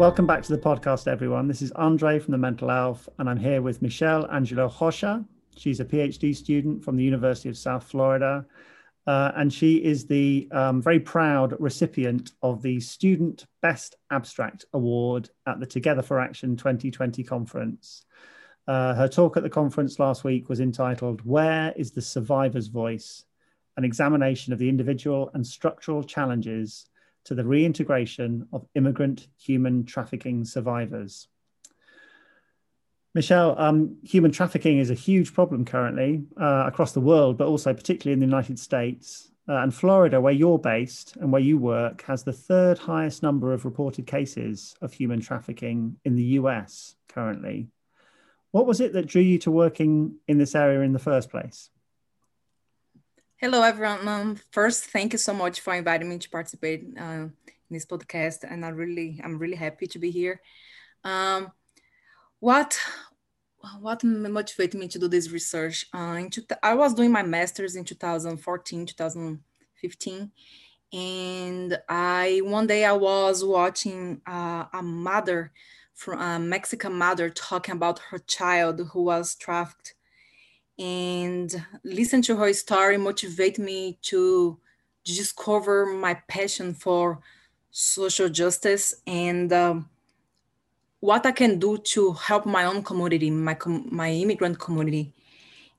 Welcome back to the podcast, everyone. This is Andre from the Mental Elf, and I'm here with Michelle Angelo Rocha. She's a PhD student from the University of South Florida, uh, and she is the um, very proud recipient of the Student Best Abstract Award at the Together for Action 2020 conference. Uh, her talk at the conference last week was entitled Where is the Survivor's Voice? An examination of the individual and structural challenges to the reintegration of immigrant human trafficking survivors. Michelle, um, human trafficking is a huge problem currently uh, across the world, but also particularly in the United States. Uh, and Florida, where you're based and where you work, has the third highest number of reported cases of human trafficking in the US currently. What was it that drew you to working in this area in the first place? Hello, everyone. Um, first, thank you so much for inviting me to participate uh, in this podcast, and I really, I'm really happy to be here. Um, what, what motivated me to do this research? Uh, two, I was doing my master's in 2014, 2015, and I one day I was watching uh, a mother from a Mexican mother talking about her child who was trafficked and listen to her story motivate me to discover my passion for social justice and um, what I can do to help my own community, my my immigrant community.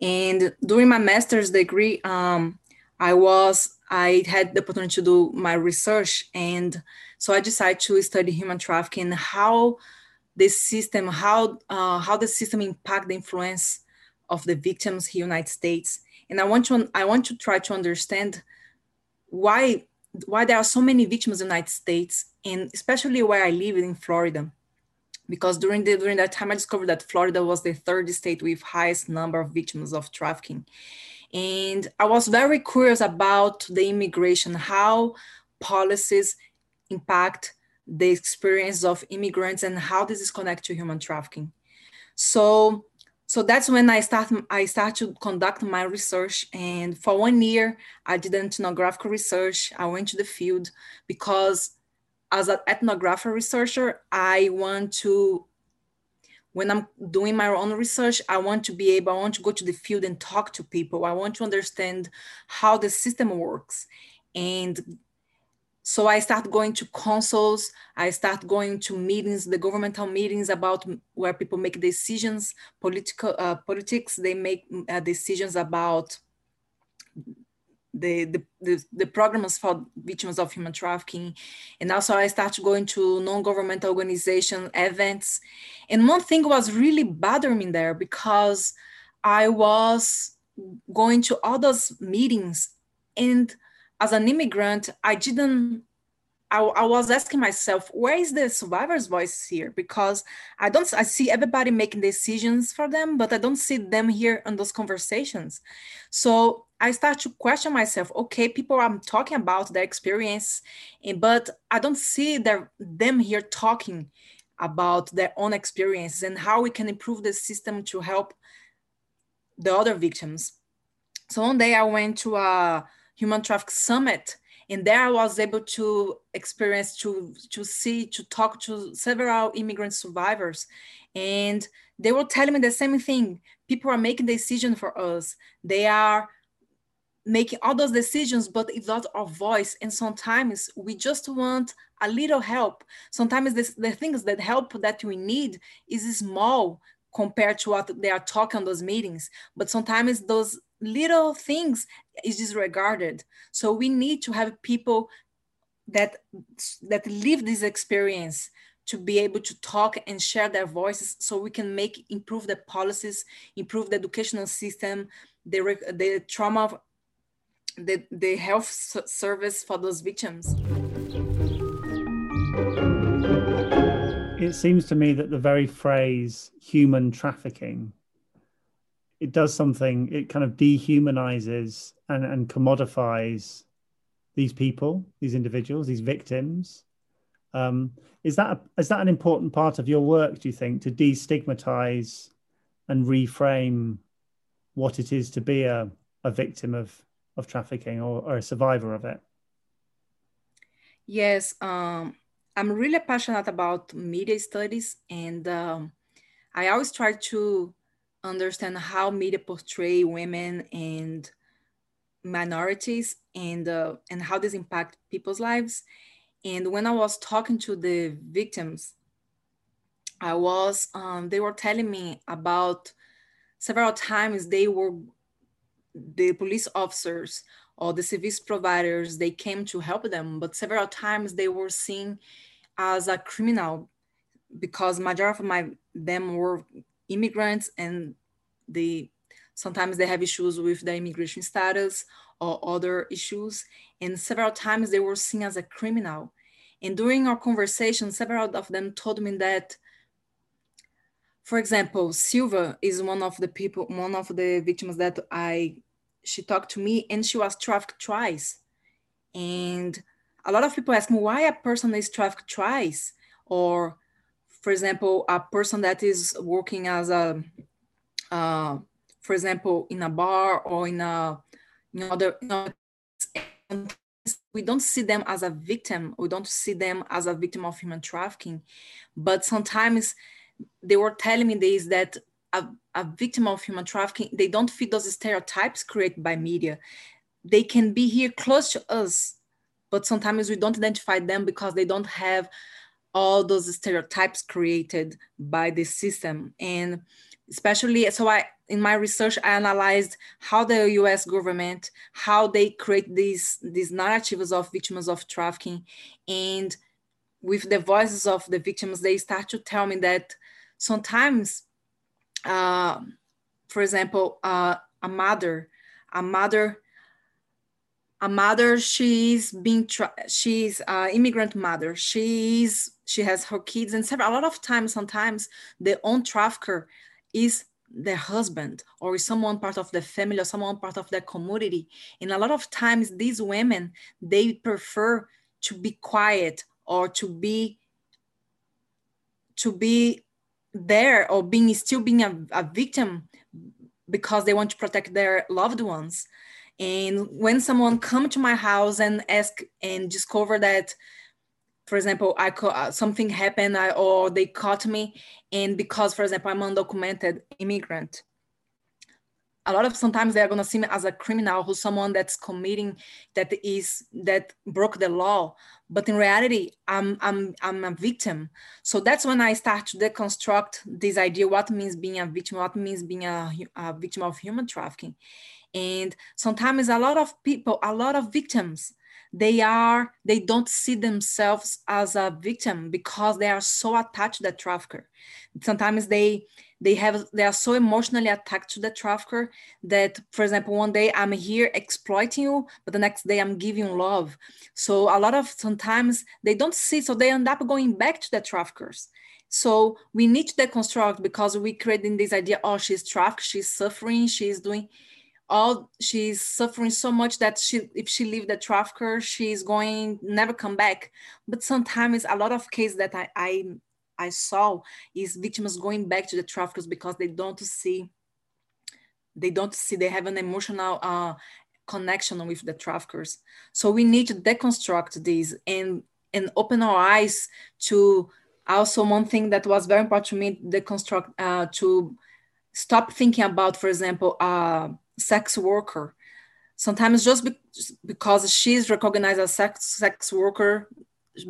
And during my master's degree, um, I was I had the opportunity to do my research, and so I decided to study human trafficking, how the system, how uh, how the system impact the influence of the victims here in the United States. And I want to I want to try to understand why why there are so many victims in the United States, and especially where I live in Florida. Because during the during that time I discovered that Florida was the third state with highest number of victims of trafficking. And I was very curious about the immigration, how policies impact the experience of immigrants and how this is connected to human trafficking. So so that's when I start I start to conduct my research. And for one year, I did ethnographic research. I went to the field because as an ethnographic researcher, I want to when I'm doing my own research, I want to be able, I want to go to the field and talk to people. I want to understand how the system works and so i start going to consuls i start going to meetings the governmental meetings about where people make decisions political uh, politics they make uh, decisions about the, the, the, the, programs for victims of human trafficking. And also I started going to non-governmental organization events. And one thing was really bothering me there because I was going to all those meetings and as an immigrant, I didn't. I, I, was asking myself, where is the survivor's voice here? Because I don't. I see everybody making decisions for them, but I don't see them here in those conversations. So I start to question myself. Okay, people are talking about their experience, eh, but I don't see their, them here talking about their own experiences and how we can improve the system to help the other victims. So one day I went to a human traffic summit. And there i was able to experience to to see to talk to several immigrant survivors. And they were telling me the same thing. People are making decisions for us. They are making all those decisions but it's not our voice. And sometimes we just want a little help. Sometimes this, the things that help that we need is small compared to what they are talking on those meetings. But sometimes those little things is disregarded. So we need to have people that that live this experience to be able to talk and share their voices so we can make improve the policies improve the educational system the the trauma the, the health service for those victims. It seems to me that the very phrase human trafficking it does something it kind of dehumanizes and, and commodifies these people these individuals these victims. Um, is that a, is that an important part of your work do you think to destigmatize and reframe what it is to be a, a victim of of trafficking or, or a survivor of it? Yes um, I'm really passionate about media studies, and um, I always try to understand how media portray women and minorities and uh, and how this impact people's lives. And when I was talking to the victims, I was um, they were telling me about several times they were the police officers or the service providers they came to help them but several times they were seen as a criminal because majority of my them were immigrants and they sometimes they have issues with their immigration status or other issues and several times they were seen as a criminal and during our conversation several of them told me that for example silva is one of the people one of the victims that i she talked to me and she was trafficked twice. And a lot of people ask me why a person is trafficked twice. Or, for example, a person that is working as a, uh, for example, in a bar or in a, you know, we don't see them as a victim. We don't see them as a victim of human trafficking. But sometimes they were telling me this that a, a victim of human trafficking, they don't fit those stereotypes created by media. They can be here close to us, but sometimes we don't identify them because they don't have all those stereotypes created by the system. And especially, so I, in my research, I analyzed how the US government, how they create these, these narratives of victims of trafficking. And with the voices of the victims, they start to tell me that sometimes uh, for example, uh, a mother, a mother, a mother, she's being, she's an immigrant mother. She's, she has her kids and several, a lot of times, sometimes the own trafficker is the husband or someone part of the family or someone part of the community. And a lot of times these women, they prefer to be quiet or to be to be there or being still being a, a victim because they want to protect their loved ones and when someone come to my house and ask and discover that for example i uh, something happened I, or they caught me and because for example i'm undocumented immigrant a lot of sometimes they're going to see me as a criminal who's someone that's committing that is that broke the law. But in reality i'm i'm i'm a victim. So that's when i start to deconstruct this idea what means being a victim what means being a, a victim of human trafficking. And sometimes a lot of people a lot of victims they are they don't see themselves as a victim because they are so attached to the trafficker. Sometimes they they have they are so emotionally attached to the trafficker that for example one day i'm here exploiting you but the next day i'm giving love. So a lot of sometimes they don't see so they end up going back to the traffickers. So we need to deconstruct because we creating this idea oh she's trafficked she's suffering she's doing all she's suffering so much that she if she leave the trafficker she's going never come back but sometimes a lot of cases that i i I saw is victims going back to the traffickers because they don't see, they don't see, they have an emotional uh, connection with the traffickers. So we need to deconstruct this and and open our eyes to also one thing that was very important to me, deconstruct uh, to stop thinking about, for example, a sex worker. Sometimes just be because she's recognized as sex, sex worker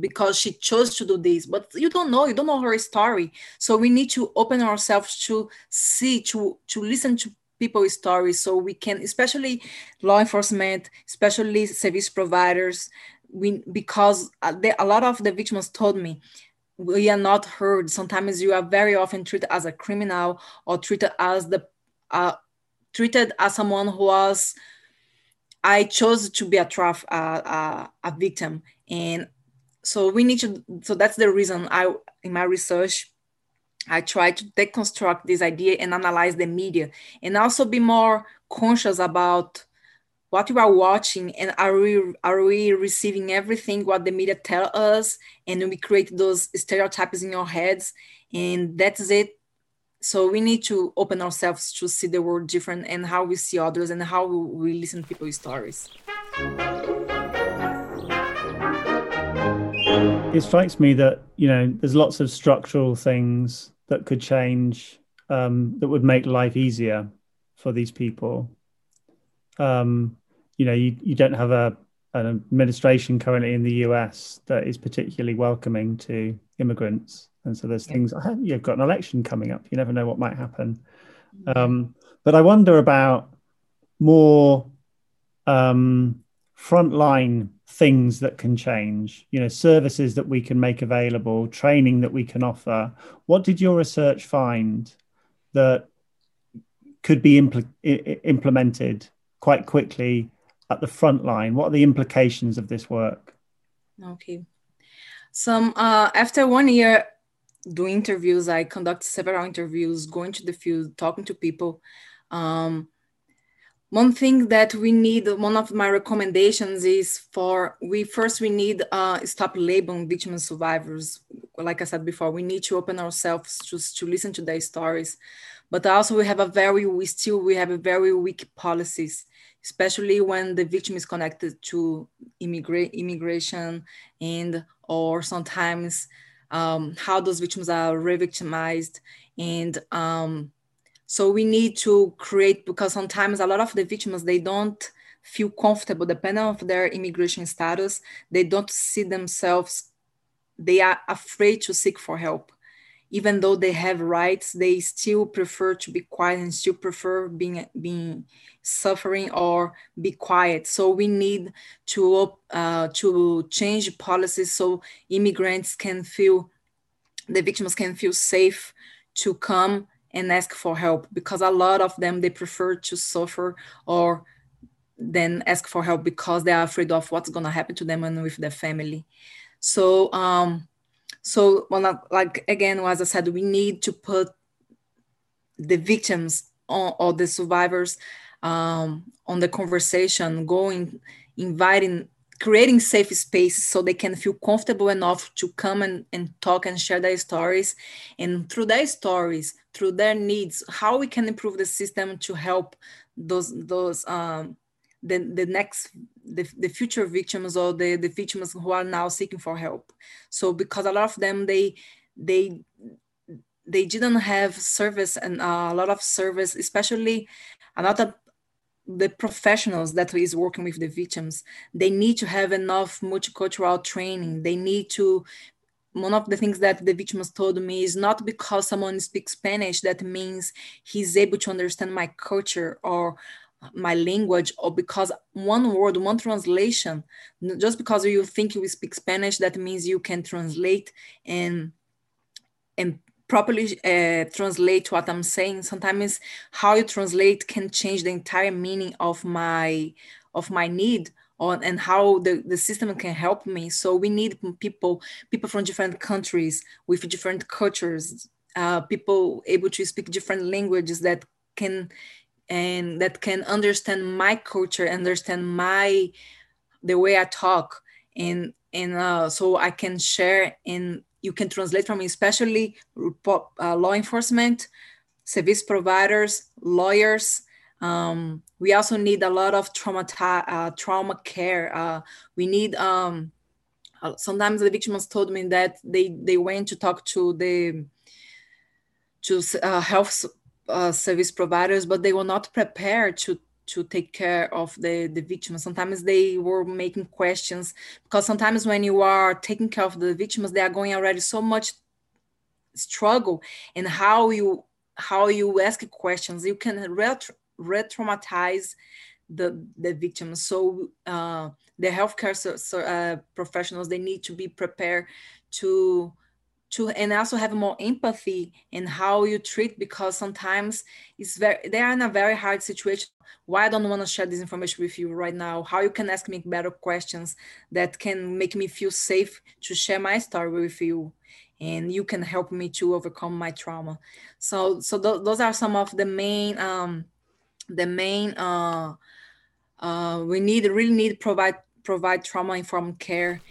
because she chose to do this. But you don't know you don't know her story. So we need to open ourselves to see to to listen to people's stories so we can especially law enforcement especially service providers we because they, a lot of the victims told me we are not heard. Sometimes you are very often treated as a criminal or treated as the uh, treated as someone who was I chose to be a traf uh, uh, a victim, and so we need to so that's the reason i in my research i try to deconstruct this idea and analyze the media and also be more conscious about what we are watching and are we are we receiving everything what the media tell us? And we create those stereotypes in our heads. And that's it so we need to open ourselves to see the world different and how we see others and how we listen to people's stories it strikes me that you know there's lots of structural things that could change um, that would make life easier for these people. Um, you know, you, you don't have a an administration currently in the US that is particularly welcoming to immigrants, and so there's yeah. things. You've got an election coming up. You never know what might happen. Mm-hmm. Um, but I wonder about more um, frontline things that can change, you know, services that we can make available, training that we can offer. What did your research find that could be impl- implemented quite quickly at the front line? What are the implications of this work? Okay. Some uh, after one year doing interviews, I conduct several interviews, going to the field, talking to people. Um, one thing that we need one of my recommendations is for we first we need uh, stop labeling victims survivors like i said before we need to open ourselves just to listen to their stories but also we have a very we still we have a very weak policies especially when the victim is connected to immigrate immigration and or sometimes um, how those victims are re-victimized and um, so we need to create because sometimes a lot of the victims they don't feel comfortable depending on their immigration status. They don't see themselves. They are afraid to seek for help, even though they have rights. They still prefer to be quiet and still prefer being being suffering or be quiet. So we need to uh, to change policies so immigrants can feel the victims can feel safe to come and ask for help because a lot of them they prefer to suffer or then ask for help because they are afraid of what's going to happen to them and with their family so um so like again as i said we need to put the victims on, or the survivors um, on the conversation going inviting creating safe spaces so they can feel comfortable enough to come and, and talk and share their stories. And through their stories through their needs how we can improve the system to help those those um, the, the next the, the future victims or the, the victims who are now seeking for help. So because a lot of them they they they didn't have service and uh, a lot of service especially a lot of the professionals that is working with the victims they need to have enough multicultural training. They need to one of the things that the victims told me is not because someone speaks spanish that means he's able to understand my culture or my language or because one word one translation just because you think you speak spanish that means you can translate and and properly uh, translate what I'm saying, sometimes how you translate can change the entire meaning of my of my need on and how the, the system can help me. So we need people people from different countries with different cultures, uh, people able to speak different languages that can and that can understand my culture, understand my the way I talk, and and uh, so I can share and you can translate from me, especially uh, law enforcement, service providers, lawyers. Um, we also need a lot of trauma uh, trauma care. Uh, we need um, uh, sometimes the victims told me that they they went to talk to the to uh, health uh, service providers, but they were not prepared to to take care of the, the victims. Sometimes they were making questions because sometimes when you are taking care of the victims, they are going already so much struggle and how you how you ask questions, you can re-traumatize the the victims. So uh, the healthcare so, so, uh, professionals they need to be prepared to to and also have more empathy in how you treat because sometimes it's very they are in a very hard situation. Why i don't want to share this information with you right now? How you can ask me better questions that can make me feel safe to share my story with you and you can help me to overcome my trauma. So so th- those are some of the main um the main uh uh we need really need provide provide trauma informed care